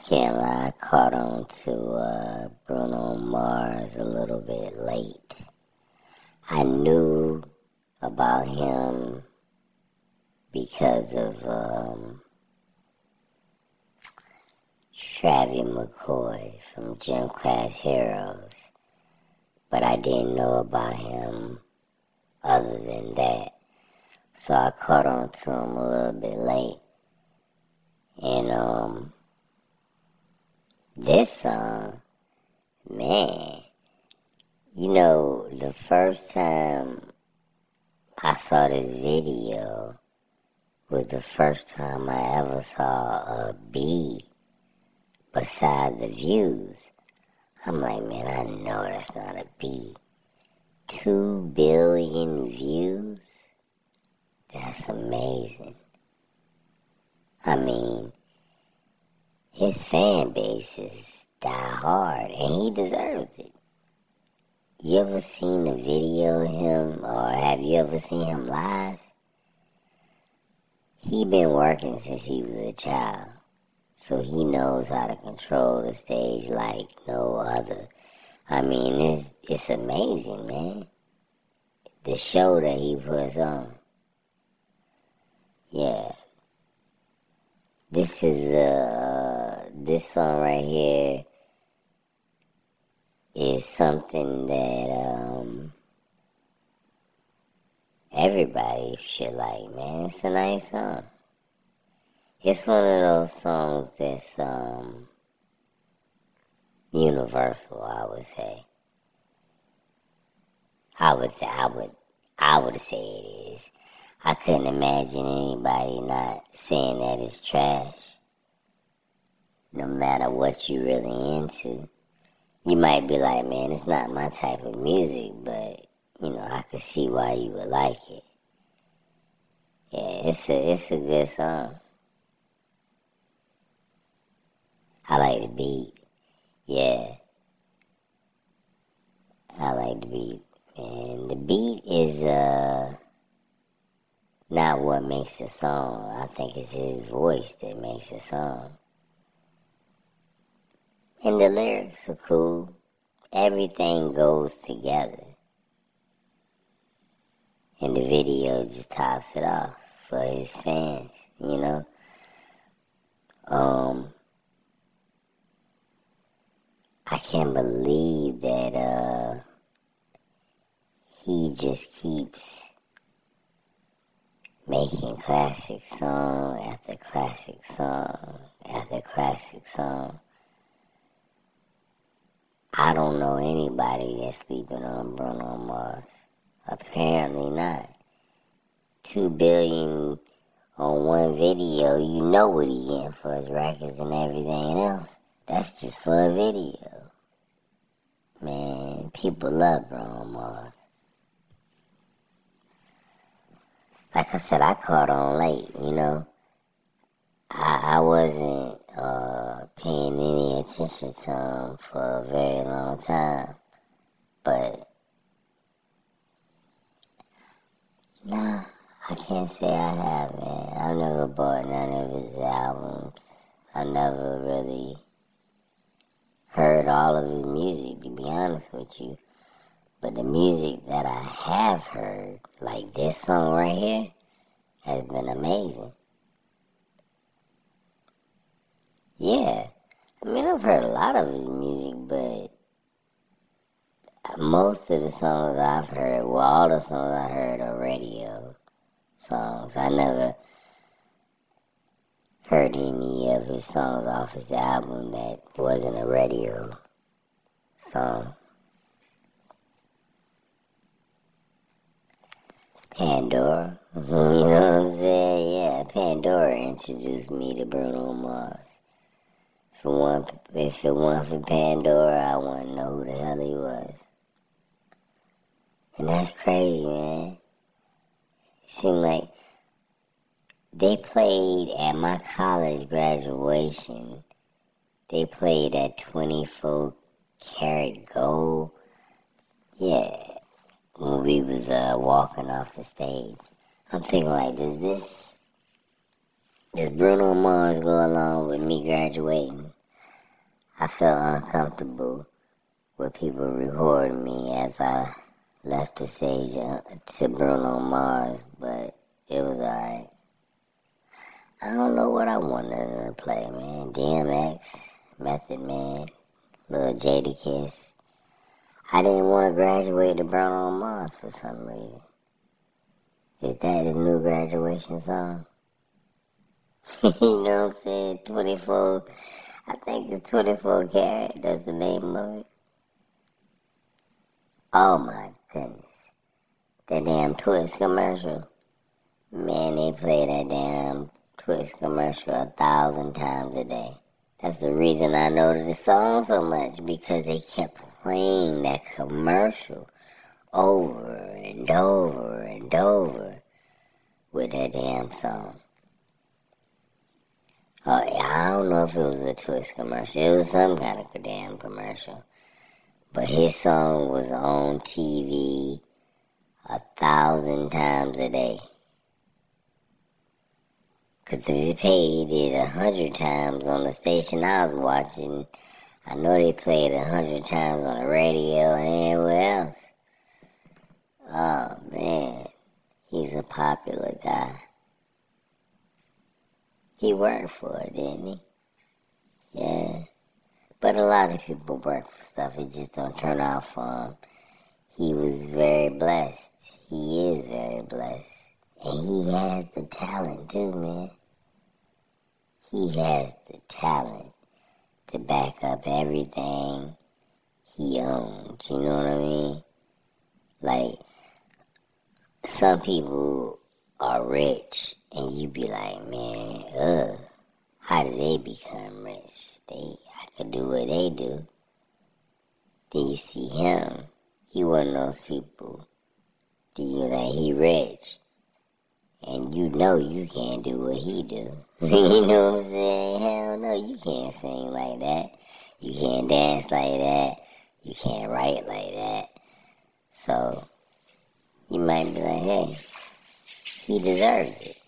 can't lie, I caught on to uh, Bruno Mars a little bit late. I knew about him because of um, Travie McCoy from Gym Class Heroes, but I didn't know about him other than that. So I caught on to him a little bit late. And um this song, man, you know, the first time I saw this video was the first time I ever saw a bee beside the views. I'm like, man, I know that's not a bee. Two billion views? That's amazing. I mean, his fan base is die hard, and he deserves it. You ever seen a video of him, or have you ever seen him live? He been working since he was a child, so he knows how to control the stage like no other. I mean, it's it's amazing, man. The show that he puts on. Yeah. This is uh this song right here is something that um everybody should like, man. It's a nice song. It's one of those songs that's um universal, I would say. I would I would I would say it is. I couldn't imagine anybody not saying that it's trash. No matter what you really into. You might be like, man, it's not my type of music, but you know, I could see why you would like it. Yeah, it's a it's a good song. I like the beat. Yeah. I like the beat. And the beat is uh not what makes the song. I think it's his voice that makes the song. And the lyrics are cool. Everything goes together. And the video just tops it off for his fans, you know. Um I can't believe that uh he just keeps making classic song after classic song after classic song. I don't know anybody that's sleeping on Bruno Mars. Apparently not. Two billion on one video, you know what he getting for his records and everything else. That's just for a video. Man, people love Bruno Mars. Like I said, I caught on late, you know. I, I wasn't uh, paying any attention to him for a very long time. But, nah, I can't say I have, man. I've never bought none of his albums. I never really heard all of his music, to be honest with you. But the music that I have heard, like this song right here, has been amazing. Yeah. I mean, I've heard a lot of his music, but most of the songs I've heard, well, all the songs I heard are radio songs. I never heard any of his songs off his album that wasn't a radio song. Pandora. You know what I'm saying? Yeah, Pandora introduced me to Bruno Mars. If it weren't, if it weren't for Pandora, I wouldn't know who the hell he was. And that's crazy, man. It seemed like they played at my college graduation. They played at 24 Karat Gold. Yeah, when we was uh, walking off the stage. I'm thinking like, does this, does Bruno Mars go along with me graduating? I felt uncomfortable with people recording me as I left the stage uh, to Bruno Mars, but it was alright. I don't know what I wanted to play, man. DMX, Method Man, Lil Jadakiss. I didn't want to graduate to on Mars for some reason. Is that the new graduation song? you know what I'm saying? 24. I think the 24 karat, that's the name of it. Oh my goodness. That damn Twist commercial. Man, they play that damn Twist commercial a thousand times a day. That's the reason I know the song so much because they kept playing that commercial over and over and over with that damn song. Oh, I don't know if it was a Twist commercial. It was some kind of a damn commercial. But his song was on TV a thousand times a day. Cause if they played it a hundred times on the station I was watching, I know they played a hundred times on the radio and anywhere else. Oh man, he's a popular guy. He worked for it, didn't he? Yeah. But a lot of people work for stuff, it just don't turn out for him. He was very blessed. He is very blessed. And he has the talent too, man he has the talent to back up everything he owns. You know what I mean? Like, some people are rich, and you be like, man, ugh, how did they become rich? They, I could do what they do. Then you see him, he one of those people. Do you like he rich? And you know you can't do what he do. you know what I'm saying? Hell no, you can't sing like that. You can't dance like that. You can't write like that. So you might be like, hey, he deserves it.